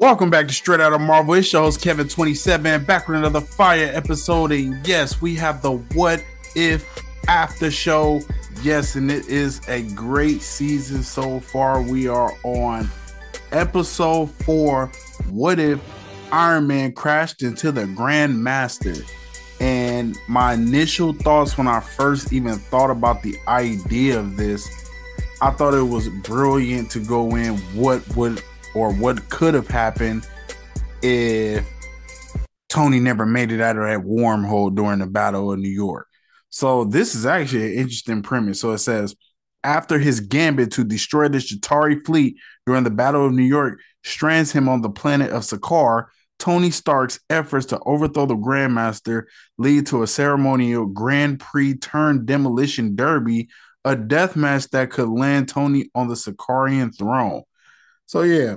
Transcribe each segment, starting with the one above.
Welcome back to Straight Out of Marvel. It's your host Kevin27 back with another fire episode. And yes, we have the What If After Show. Yes, and it is a great season so far. We are on episode four. What if Iron Man crashed into the Grand Master? And my initial thoughts when I first even thought about the idea of this, I thought it was brilliant to go in what would or what could have happened if Tony never made it out of that wormhole during the Battle of New York. So this is actually an interesting premise. So it says after his gambit to destroy the Chitauri fleet during the Battle of New York strands him on the planet of Sakaar, Tony Stark's efforts to overthrow the Grandmaster lead to a ceremonial Grand Prix turn demolition derby, a death match that could land Tony on the Sakaarian throne. So yeah,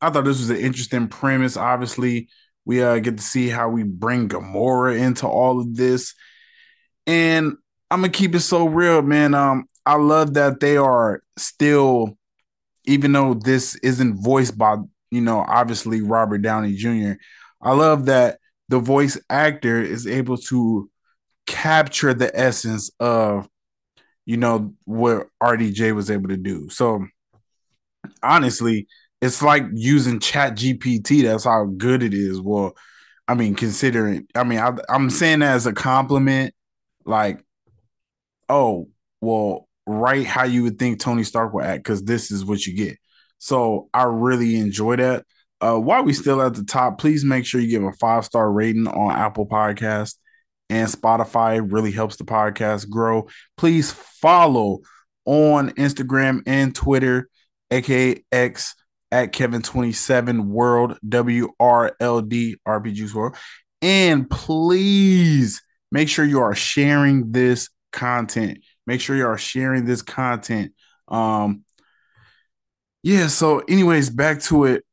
I thought this was an interesting premise. Obviously, we uh, get to see how we bring Gamora into all of this, and I'm gonna keep it so real, man. Um, I love that they are still, even though this isn't voiced by you know obviously Robert Downey Jr. I love that the voice actor is able to capture the essence of you know what RDJ was able to do. So honestly, it's like using Chat GPT. That's how good it is. Well, I mean, considering, I mean, I, I'm saying that as a compliment. Like, oh, well, write how you would think Tony Stark would act because this is what you get. So I really enjoy that. Uh, while we still at the top, please make sure you give a five star rating on Apple Podcast and Spotify. It really helps the podcast grow. Please follow on Instagram and Twitter aka X at Kevin27 World W R L D RPGs World. And please make sure you are sharing this content. Make sure you are sharing this content. Um yeah, so anyways, back to it.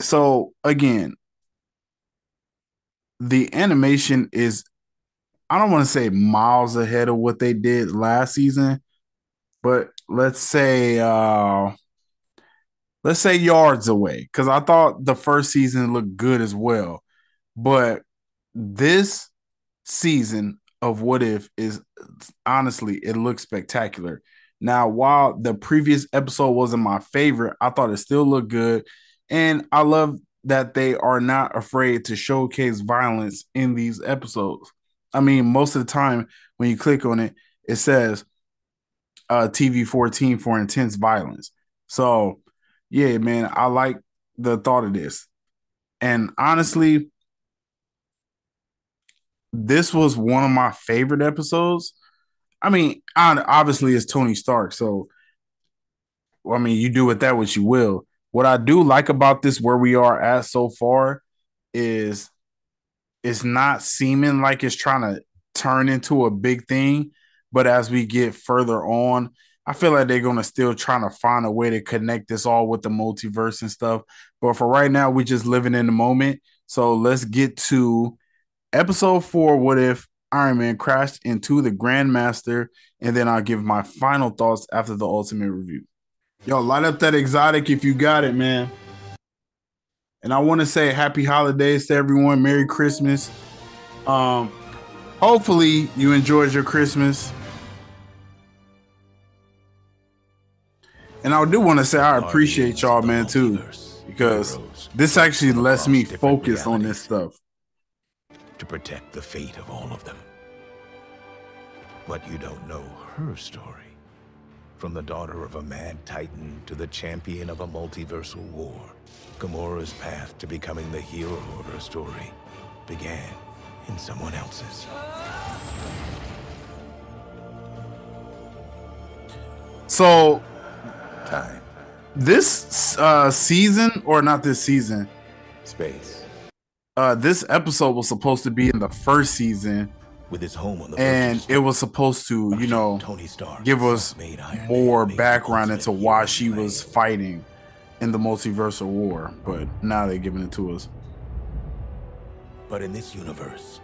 So again, the animation is I don't want to say miles ahead of what they did last season, but let's say uh let's say yards away because I thought the first season looked good as well. But this season of What If is honestly, it looks spectacular. Now, while the previous episode wasn't my favorite, I thought it still looked good. And I love that they are not afraid to showcase violence in these episodes. I mean, most of the time when you click on it, it says uh, TV 14 for intense violence. So, yeah, man, I like the thought of this. And honestly, this was one of my favorite episodes. I mean, obviously, it's Tony Stark. So, I mean, you do with that what you will. What I do like about this, where we are at so far, is it's not seeming like it's trying to turn into a big thing but as we get further on, I feel like they're gonna still trying to find a way to connect this all with the multiverse and stuff. But for right now, we're just living in the moment. So let's get to episode four. What if Iron Man crashed into the Grandmaster? And then I'll give my final thoughts after the ultimate review. Yo, light up that exotic if you got it, man. And I want to say happy holidays to everyone. Merry Christmas. Um, hopefully you enjoyed your Christmas. And I do want to say I appreciate y'all, man, too, because this actually lets me focus on this stuff. To protect the fate of all of them. But you don't know her story. From the daughter of a mad titan to the champion of a multiversal war, Gamora's path to becoming the hero of her story began in someone else's. So time. This uh season, or not this season, space. Uh, this episode was supposed to be in the first season, with his home on the and it was supposed to, you know, Tony Stark give us more background into why she was fighting in the multiversal war. But now they're giving it to us. But in this universe,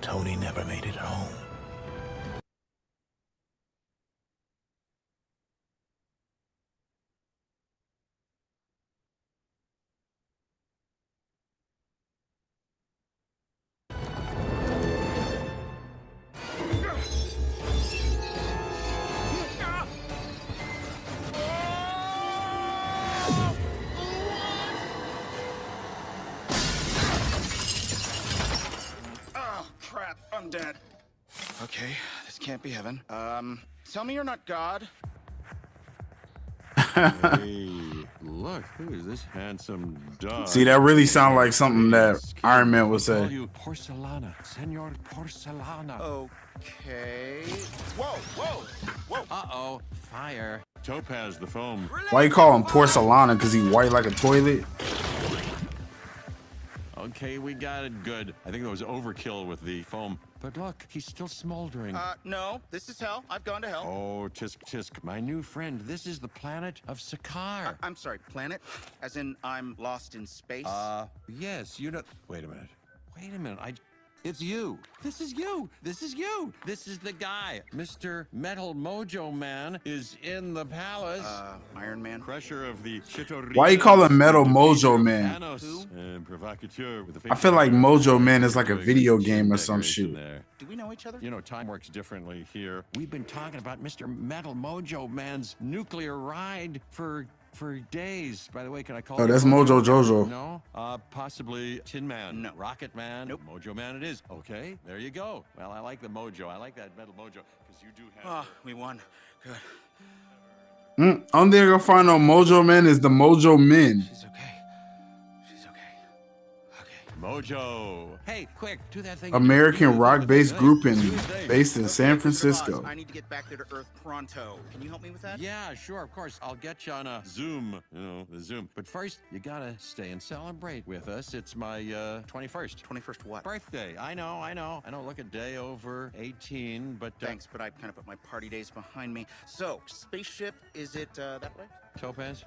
Tony never made it home. I'm dead. Okay, this can't be heaven. Um, tell me you're not God. hey, look, who is this handsome dog? See, that really sounds like something that Iron Man me, would say. you Porcelana, Senor Porcelana. Okay. Whoa, whoa, whoa. Uh-oh, fire. Topaz the foam. Why you call him porcelana? Because he white like a toilet? Okay, we got it good. I think that was overkill with the foam. But look, he's still smoldering. Uh, no, this is hell. I've gone to hell. Oh, Tisk Tisk, my new friend. This is the planet of Sakaar. I'm sorry, planet? As in, I'm lost in space? Uh, yes, you know. Wait a minute. Wait a minute. I. It's you. This is you. This is you. This is the guy. Mr. Metal Mojo Man is in the palace. Uh, Iron Man? Crusher of the Chitorita. Why you call him Metal Mojo Man? And provocateur with the I feel like Mojo Man is like a video game or some shit. Do we know each other? You know, time works differently here. We've been talking about Mr. Metal Mojo Man's nuclear ride for for days. By the way, can I call Oh, that's Mojo Jojo. No, uh, possibly Tin Man, No. Rocket Man, Nope. Mojo Man. It is. Okay, there you go. Well, I like the Mojo. I like that Metal Mojo because you do have. Oh, we won. Good. Mm, only thing I gonna find on Mojo Man is the Mojo Men. She's okay. She's okay. Okay. Mojo. Hey, quick, do that thing. American rock-based group in based in Okay, San Wizard of Oz, Francisco. I need to get back there to Earth pronto. Can you help me with that? Yeah, sure, of course. I'll get you on a Zoom, you know, the Zoom. But first, you gotta stay and celebrate with us. It's my uh, 21st 21st what? birthday. I know, I know. I don't look a day over 18, but uh, Thanks, but I kind of put my party days behind me. So, spaceship, is it uh, that way? Topaz.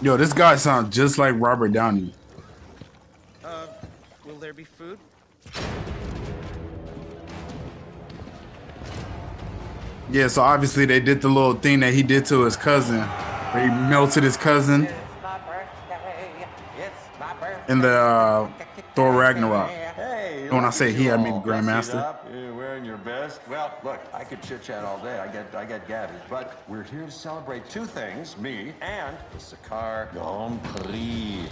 Yo, this guy sounds just like Robert Downey. Uh, will there be food? Yeah, so obviously they did the little thing that he did to his cousin. Where he melted his cousin in the uh, Thor Ragnarok. Hey, When I say at he, you I mean all Grandmaster. You're wearing your best. Well, look, I could chit chat all day. I get, I get gathered. But we're here to celebrate two things: me and the Sakaar Grand Prix.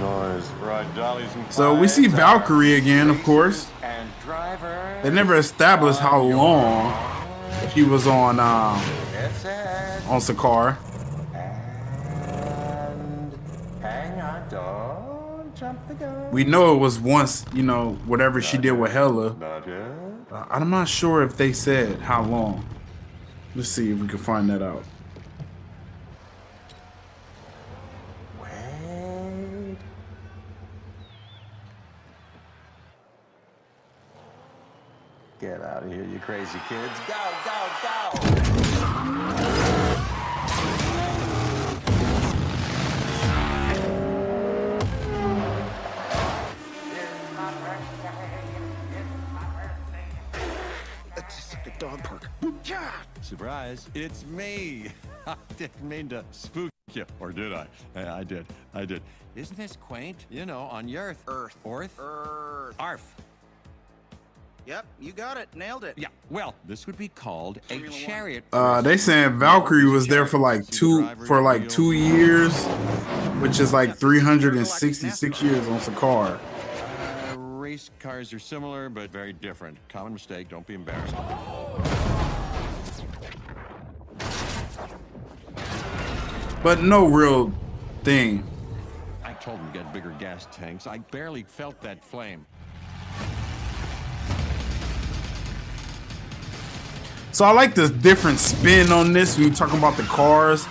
Noise. So we see Valkyrie again, of course. They never established how long she was on um, on Sakaar. We know it was once, you know, whatever she did with Hela. Uh, I'm not sure if they said how long. Let's see if we can find that out. Get out of here, you crazy kids. Go, go, go! That's a dog park. Yeah. Surprise! It's me. I didn't mean to spook you, or did I? I, I did. I did. Isn't this quaint? You know, on your Earth. Earth. Earth. Earth. Arf. Yep, you got it. Nailed it. Yeah. Well, this would be called a chariot. Uh, they saying Valkyrie was there for like two for like two years, which is like 366 years on Sakaar. Uh, race cars are similar, but very different. Common mistake. Don't be embarrassed. But no real thing. I told him to get bigger gas tanks. I barely felt that flame. So I like the different spin on this when you talk about the cars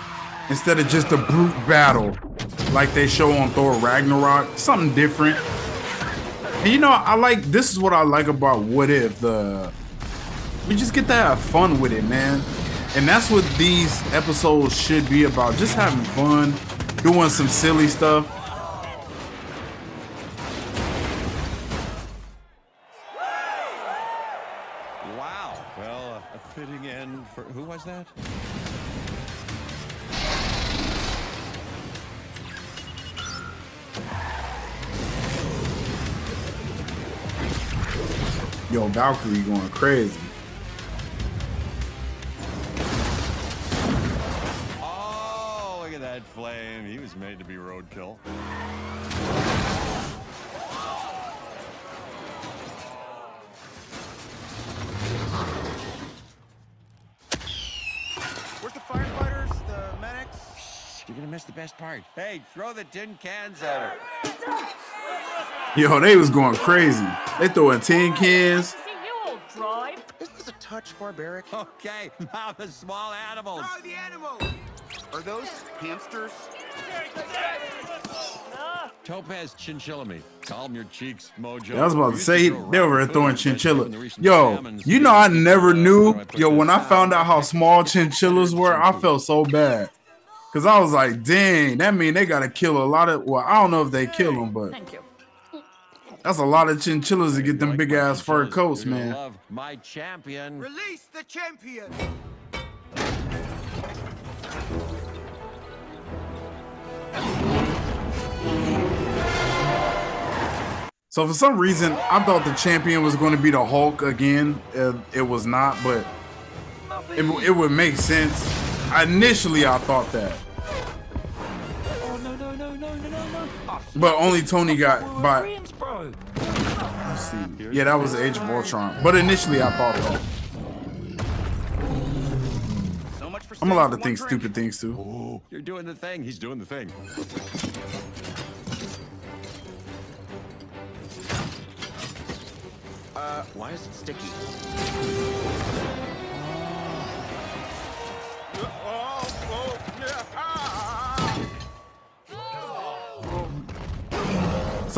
instead of just a brute battle like they show on Thor Ragnarok. Something different. And you know, I like this is what I like about What If. The we just get to have fun with it, man. And that's what these episodes should be about. Just having fun, doing some silly stuff. that? Yo, Valkyrie going crazy. Oh, look at that flame. He was made to be roadkill. Best part. Hey, throw the tin cans at her. Yo, they was going crazy. They throwing tin cans. See you all drive. Isn't this a touch barbaric? Okay, now the small animals. Oh, the animals! Are those hamsters? Topaz chinchilla meat. Calm your cheeks, Mojo. I was about to say they were throwing food, especially chinchilla. from the recent Yo, you know I never knew. Where I put Yo, when I found out how small chinchillas were, I felt so bad. Cause I was like, dang, that mean they gotta kill a lot of. Well, I don't know if they kill them, but Thank you. that's a lot of chinchillas to get them like big ass fur chinchillas, coats, you're man. Love my champion. Release the champion! So for some reason, I thought the champion was going to be the Hulk again. Uh, it was not, but it, it would make sense. Initially, I thought that, Oh no no no no no no no! Oh, but only Tony got by. friends. Let's see. Yeah, that was the Age of Ultron. But initially, I thought that. So I'm staying allowed to think drink. stupid things too. Oh, you're doing the thing. He's doing the thing. Uh, why is it sticky?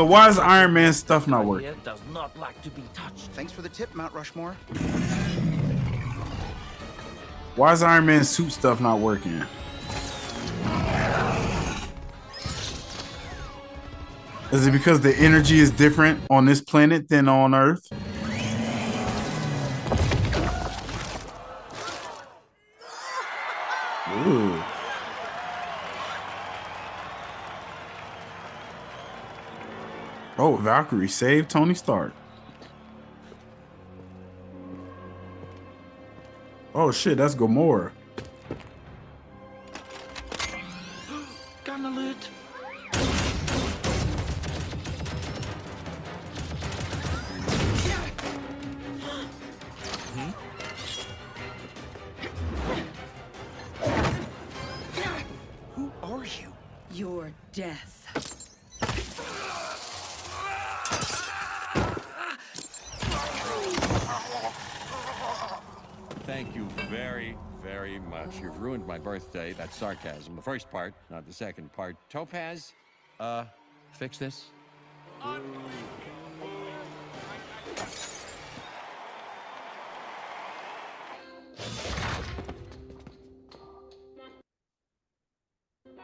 So why is Iron Man stuff not working? Here does not like to be touched. Thanks for the tip, Mount Rushmore. Why is Iron Man suit stuff not working? Is it because the energy is different on this planet than on Earth? Oh, Valkyrie saved Tony Stark. Oh shit, that's Gamora. Much. You've ruined my birthday. That's sarcasm. The first part, not the second part. Topaz, uh, fix this.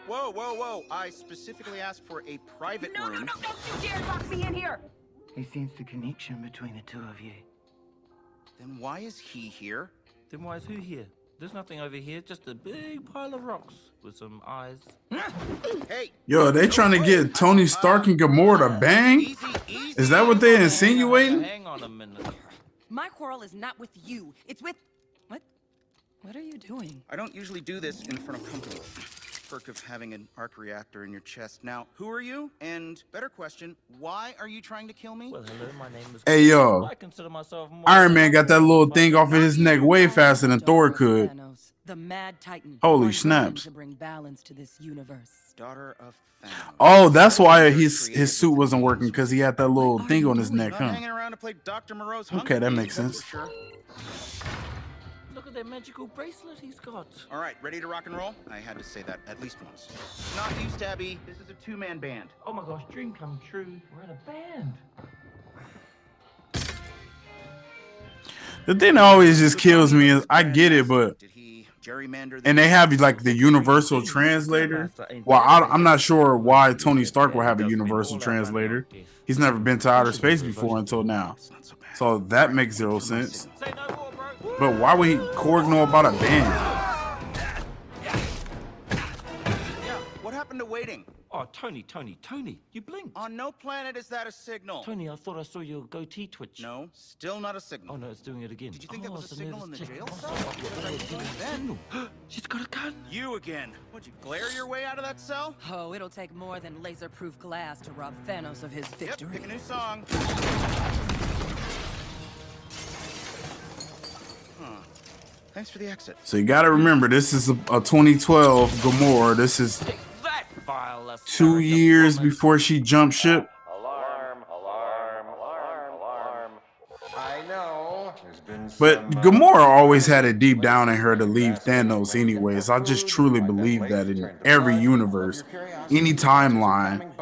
Whoa, whoa, whoa. I specifically asked for a private No, no, room. no, don't you dare lock me in here! He sees the connection between the two of you. Then why is he here? Then why is who here? There's nothing over here, just a big pile of rocks with some eyes. Hey! Yo, they trying to get Tony Stark and Gamora to bang? Easy, easy. Is that what they insinuating? Hang on a minute. My quarrel is not with you. It's with. What? What are you doing? I don't usually do this in front of company. Perk of having an arc reactor in your chest. Now, who are you? And better question, why are you trying to kill me? Well, hello, my name is. Hey, yo. I consider myself more Iron Man got that little thing off of his neck way faster than Thor could. Thanos, the Mad Titan. Holy one snaps. To bring balance to this universe. Daughter of Oh, that's why his his suit wasn't working because he had that little thing on his neck, huh? hanging around to play Dr. Moreau's Okay, that makes sense. That magical bracelet he's got. All right, ready to rock and roll? I had to say that at least once. Not you, Stabby. This is a two-man band. Oh my gosh, dream come true. We're in a band. The thing that always just kills me is I get it, but Did he gerrymander the and they have like the universal translator. Well, I, I'm not sure why Tony Stark will have a universal translator. He's never been to outer space before until now, so so that makes zero sense. Say no more, bro. But why would he Korg know about a band? Yeah, what happened to waiting? Oh, Tony, Tony, Tony, you blinked. On no planet is that a signal. Tony, I thought I saw your goatee twitch. No, still not a signal. Oh no, it's doing it again. Did you think that oh, was a signal in the nervous tick. jail Oh, cell? sorry. What did I do then? She's got a gun. You again. Would you glare your way out of that cell? Oh, it'll take more than laser-proof glass to rob Thanos of his Yep, victory. pick a new song. Thanks for the exit. So you got to remember, this is a, a 2012 Gamora. This is Take that, vile two years before she jumped ship. Alarm, alarm, alarm, alarm. I know. But Gamora always had it deep down in her to leave Thanos anyways. I just truly believe that in every universe, any timeline,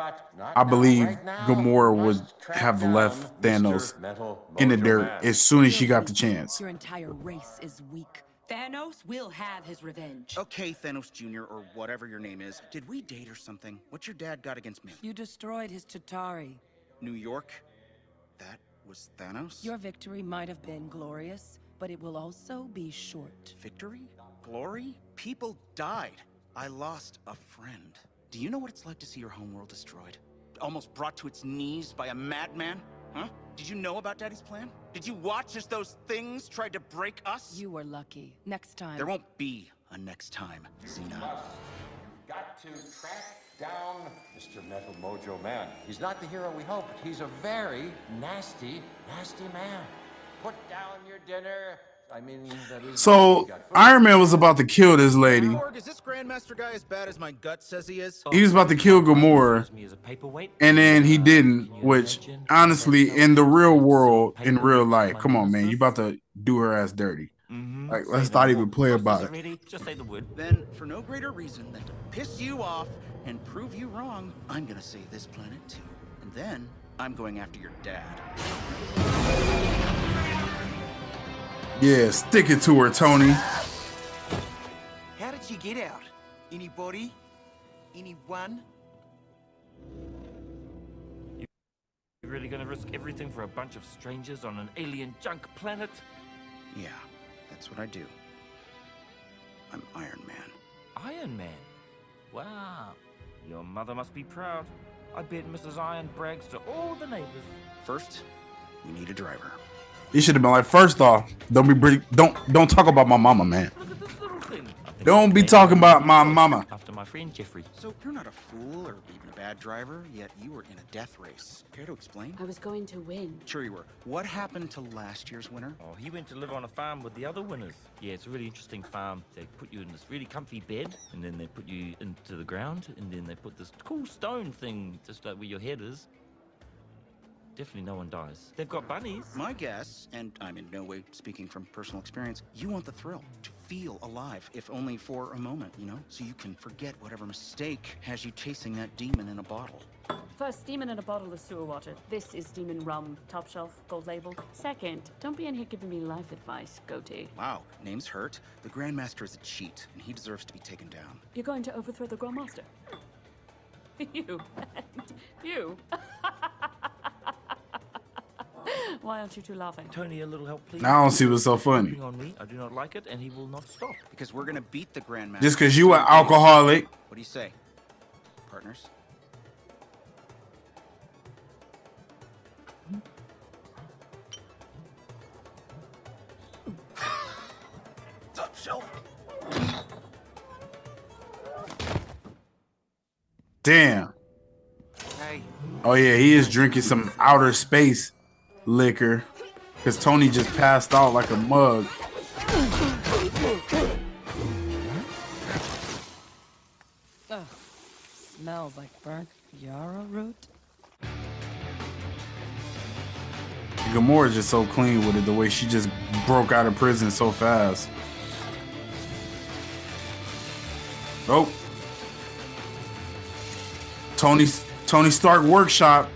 I believe Gamora would have left Thanos in the dirt as soon as she got the chance. Your entire race is weak. Thanos will have his revenge. Okay, Thanos Jr., or whatever your name is. Did we date or something? What's your dad got against me? You destroyed his Chitauri. New York? That was Thanos? Your victory might have been glorious, but it will also be short. Victory? Glory? People died. I lost a friend. Do you know what it's like to see your homeworld destroyed? Almost brought to its knees by a madman? Huh? Did you know about Daddy's plan? Did you watch as those things tried to break us? You were lucky. Next time. There won't be a next time, Xena. You've got to track down Mr. Metal Mojo Man. He's not the hero we hoped. He's a very nasty, nasty man. Put down your dinner. I mean. So you got food. Iron Man was about to kill this lady. Is this Grandmaster guy as bad as my gut says he is? He was about to kill Gamora, Use me as a paperweight. and then he didn't. Which, honestly, in the real world, in real life, come on, man, you about to do her ass dirty. Mhm. Like, Say let's not even play about it. Just say the word. Then, for no greater reason than to piss you off and prove you wrong, I'm gonna save this planet too. And then, I'm going after your dad. Yeah, stick it to her, Tony. How did she get out? Anybody? Anyone? You really gonna risk everything for a bunch of strangers on an alien junk planet? Yeah, that's what I do. I'm Iron Man. Iron Man. Wow. Your mother must be proud. I bet Mrs. Iron brags to all the neighbors. First, we need a driver. You should have been like, first off, don't be bring, don't don't talk about my mama, man. Look at this little thing. I think Don't be talking about my mama. After my friend Jeffrey. So, you're not a fool or even a bad driver, yet you were in a death race. Care to explain? I was going to win. Sure you were. What happened to last year's winner? Oh, he went to live on a farm with the other winners. Yeah, it's a really interesting farm. They put you in this really comfy bed, and then they put you into the ground, and then they put this cool stone thing just like where your head is. Definitely no one dies. They've got bunnies. My guess, and I'm in no way speaking from personal experience, you want the thrill to feel alive, if only for a moment, you know? So you can forget whatever mistake has you chasing that demon in a bottle. First, demon in a bottle of sewer water. This is demon rum, top shelf, gold label. Second, don't be in here giving me life advice, goatee. Wow, name's hurt. The Grandmaster is a cheat, and he deserves to be taken down. You're going to overthrow the Grandmaster. You. and you. Why aren't you two laughing? Tony, a little help, please. I don't see what's so funny. Working on me. I do not like it, and he will not stop. Because we're gonna beat the Grandmaster. Just because you an alcoholic, What do you say? Partners? Top shelf. damn. Hey, Oh yeah, he is drinking some outer space liquor because Tony just passed out like a mug. Ugh. Smells like burnt yarrow root. Gamora's just so clean with it, the way she just broke out of prison so fast. Oh. Tony Tony Stark workshop.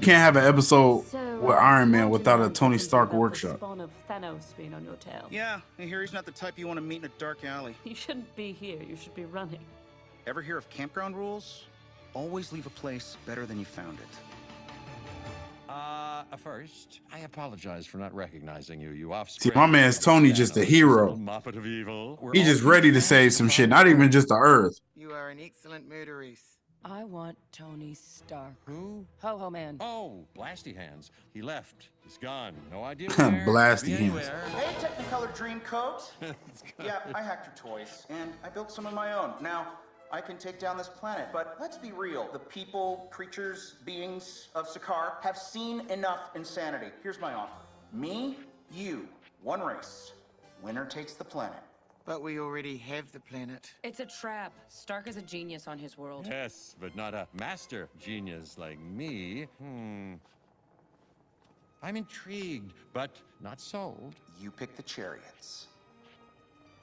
Can't have an episode So, with uh, Iron Man without a Tony Stark workshop. spawn of Thanos being on your tail. Yeah, I hear he's not the type you want to meet in a dark alley. You shouldn't be here. You should be running. Ever hear of campground rules? Always leave a place better than you found it. Uh, first, I apologize for not recognizing you. You off. See, my man's Tony just a hero. Moppet of evil. We're He's just ready to save some shit, not even just the Earth. you are an excellent murderess. I want Tony Stark. Who? Ho Ho Man. Oh, Blasty Hands. He left. He's gone. No idea where. Blasty Be Hands. anywhere. Hey, Technicolor Dreamcoat. yeah, I hacked your toys, and I built some of my own. Now, I can take down this planet, but let's be real. The people, creatures, beings of Sakaar have seen enough insanity. Here's my offer. Me, you, one race. Winner takes the planet. But we already have the planet. It's a trap. Stark is a genius on his world. Yes, but not a master genius like me. Hmm. I'm intrigued, but not sold. You pick the chariots.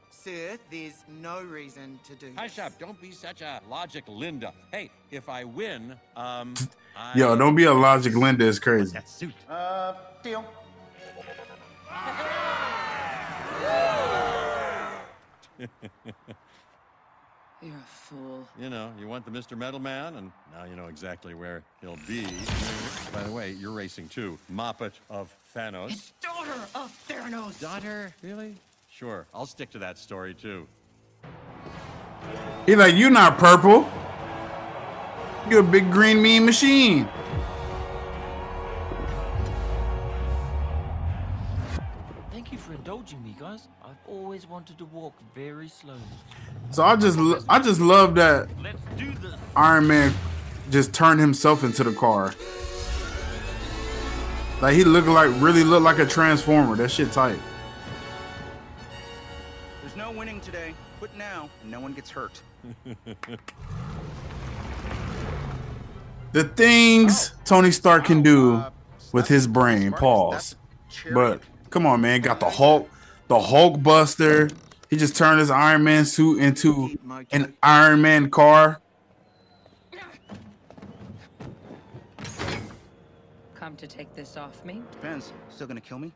Sir, there's no reason to do Hush this. up! Don't be such a logic Linda. Hey, if I win, um, I... Yo, don't be a logic Linda is crazy. That suit. Uh, deal. You're a fool. You know, you want the Mr. Metal Man, and now you know exactly where he'll be. By the way, you're racing too. Moppet of Thanos. Daughter of Thanos! Daughter? Really? Sure, I'll stick to that story too. He like, you not purple. You're a big green mean machine. Indulging me, guys. I've always wanted to walk very slowly. So I just, lo- I just love that Let's do this. Iron Man just turned himself into the car. Like he looked like, really looked like a transformer. That shit tight. There's no winning today. Quit now. No one gets hurt. The things oh. Tony Stark can oh, do uh, with his brain. Pause. But come on, man. Got the Hulk, the Hulk Buster. He just turned his Iron Man suit into an Iron Man car. Come to take this off me? Depends. Still gonna kill me?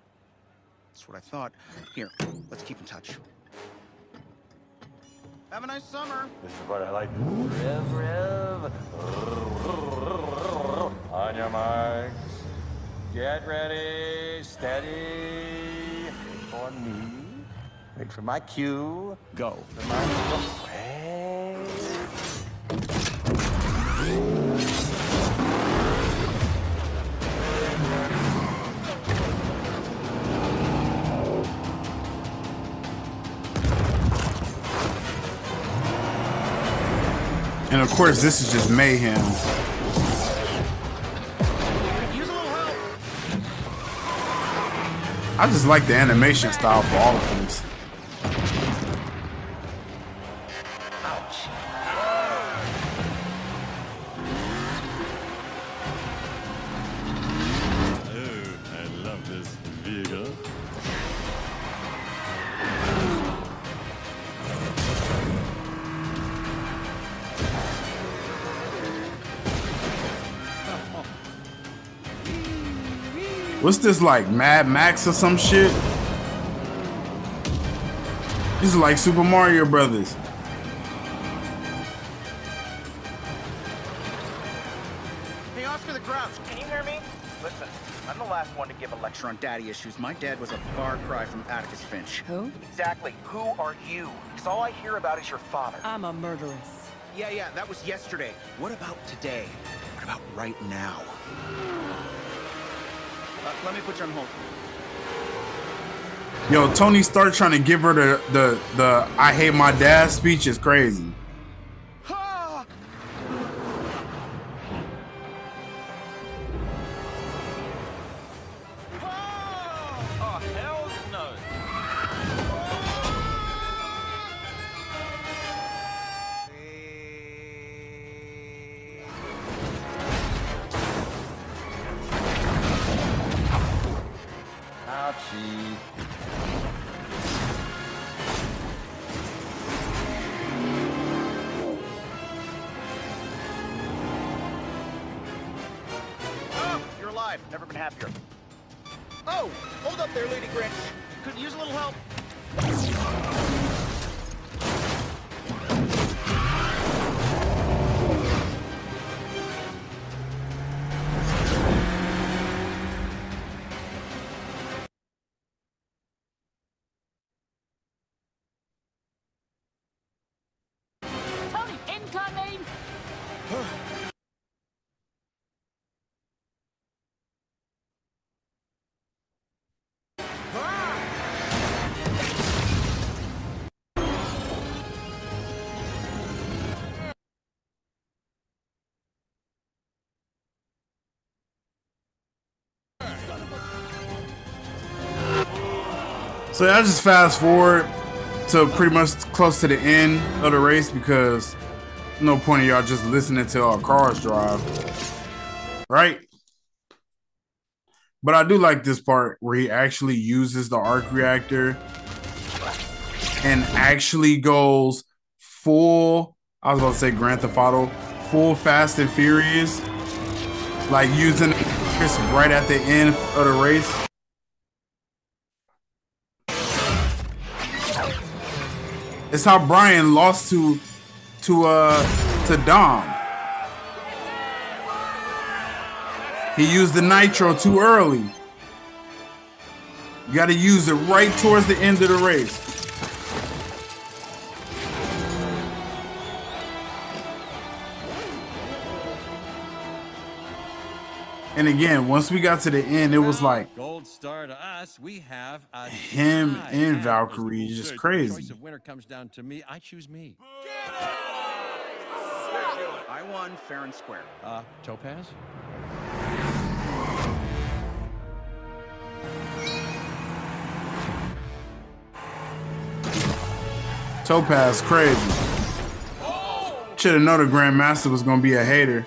That's what I thought. Here, let's keep in touch. Have a nice summer. This is what I like. Rev, rev. On your marks. Get ready. Steady. Wait for me. Wait for my cue. Go. For my Wait. And of course, this is just mayhem. I just like the animation style for all of these. What's this like, Mad Max or some shit? This is like Super Mario Brothers. Hey, Oscar the Grouch, can you hear me? Listen, I'm the last one to give a lecture on daddy issues. My dad was a far cry from Atticus Finch. Who? Exactly. Who are you? Because all I hear about is your father. I'm a murderess. Yeah, yeah, that was yesterday. What about today? What about right now? Uh, let me put you on hold. Yo, Tony Stark trying to give her the the the I hate my dad speech is crazy. So I just fast forward to pretty much close to the end of the race because no point of y'all just listening to our cars drive. Right? But I do like this part where he actually uses the arc reactor and actually goes full, I was about to say Grand Theft Auto, full Fast and Furious, like using this right at the end of the race. It's how Brian lost to to uh to Dom. He used the nitro too early. You got to use it right towards the end of the race. And again, once we got to the end, it was like Gold star to us. We have a him tie. and Valkyrie was is just good. crazy. Choice of winner comes down to me. I choose me. I won fair and square. Uh, Topaz. Topaz crazy. Should have known the Grandmaster was gonna be a hater.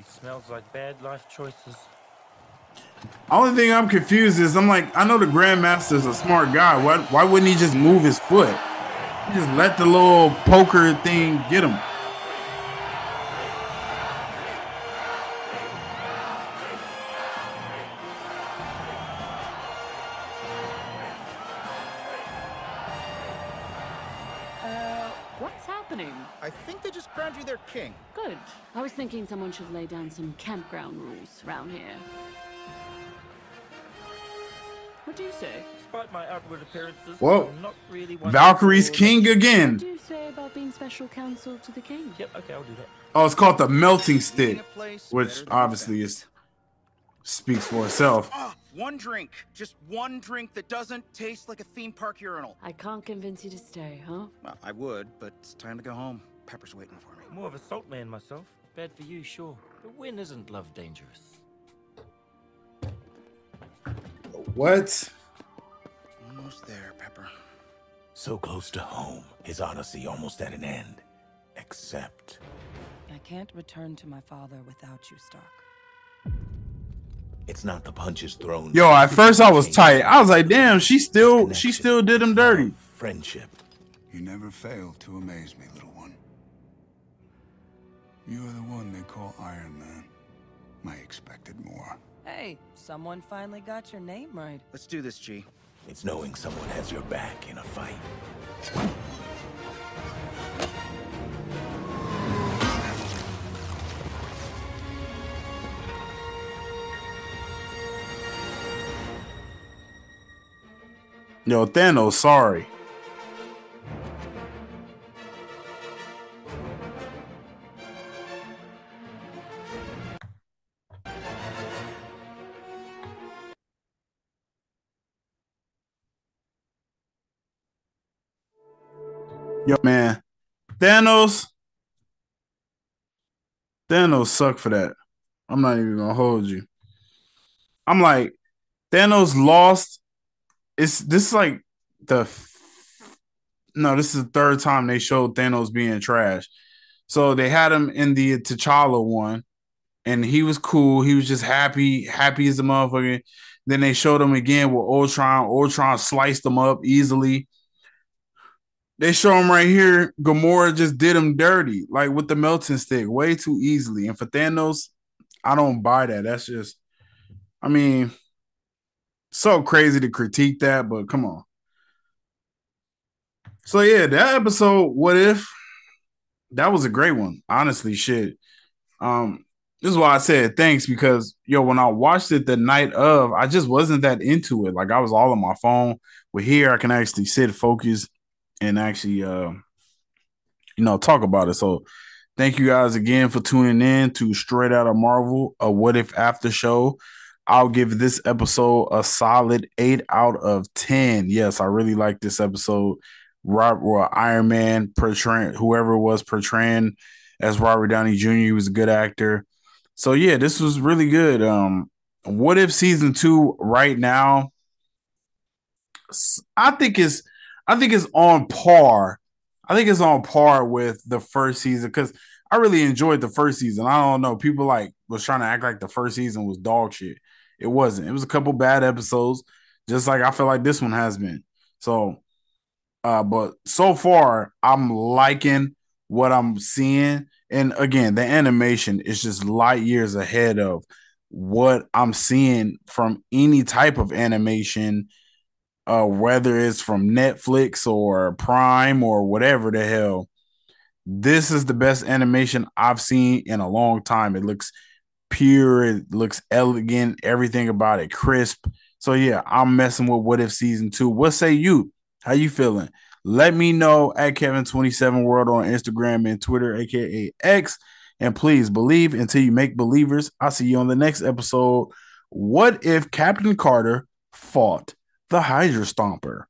He smells like bad life choices. Only thing I'm confused is I'm like, I know the Grandmaster's a smart guy. Why why wouldn't he just move his foot? He just let the little poker thing get him. Thinking someone should lay down some campground rules around here. What do you say? Despite my outward appearances, Whoa. I'm not really one Valkyrie's king again. What do you say about being special counsel to the king? Yep, okay, I'll do that. Oh, it's called the melting stick, which obviously is speaks for itself. Ah, one drink. Just one drink that doesn't taste like a theme park urinal. I can't convince you to stay, huh? Well, I would, but it's time to go home. Pepper's waiting for me. More of a salt man myself. Bad for you, sure. But when isn't love dangerous? What? Almost there, Pepper. So close to home, his odyssey almost at an end. Except I can't return to my father without you, Stark. it's not the punches thrown. Yo, at first I was tight. I was like, damn, she still she still did him dirty. Friendship. You never fail to amaze me, little one. You are the one they call Iron Man. I expected more. Hey, someone finally got your name right. Let's do this, G. It's knowing someone has your back in a fight. Yo, Thanos, sorry. Thanos. Thanos suck for that. I'm not even gonna hold you. I'm like, Thanos lost. It's this is like the no, this is the third time they showed Thanos being trash. So they had him in the T'Challa one, and he was cool. He was just happy, happy as a motherfucker. Then they showed him again with Ultron. Ultron sliced him up easily. They show him right here. Gamora just did him dirty, like with the melting stick, way too easily. And for Thanos, I don't buy that. That's just, I mean, so crazy to critique that, but come on. So yeah, that episode, what if? That was a great one. Honestly, shit. Um, this is why I said thanks because yo, when I watched it the night of, I just wasn't that into it. Like I was all on my phone. But here I can actually sit, focus, and actually uh you know talk about it. So thank you guys again for tuning in to Straight Outta Marvel, a what if after show. I'll give this episode a solid eight out of ten. Yes, I really like this episode. Rob, well, Iron Man portraying whoever was portraying as Robert Downey Jr. He was a good actor. So yeah, this was really good. Um, what if season two right now? I think is I think it's on par. I think it's on par with the first season because I really enjoyed the first season. I don't know. People like was trying to act like the first season was dog shit. It wasn't. It was a couple bad episodes, just like I feel like this one has been. So, uh, but so far I'm liking what I'm seeing. And again, the animation is just light years ahead of what I'm seeing from any type of animation, uh, whether it's from Netflix or Prime or whatever the hell. This is the best animation I've seen in a long time. It looks pure, it looks elegant, everything about it crisp. So yeah, I'm messing with what if season two. What say you? How you feeling? Let me know at Kevin27 World on Instagram and Twitter, aka X. And please believe until you make believers. I'll see you on the next episode. What if Captain Carter fought the Hydra Stomper?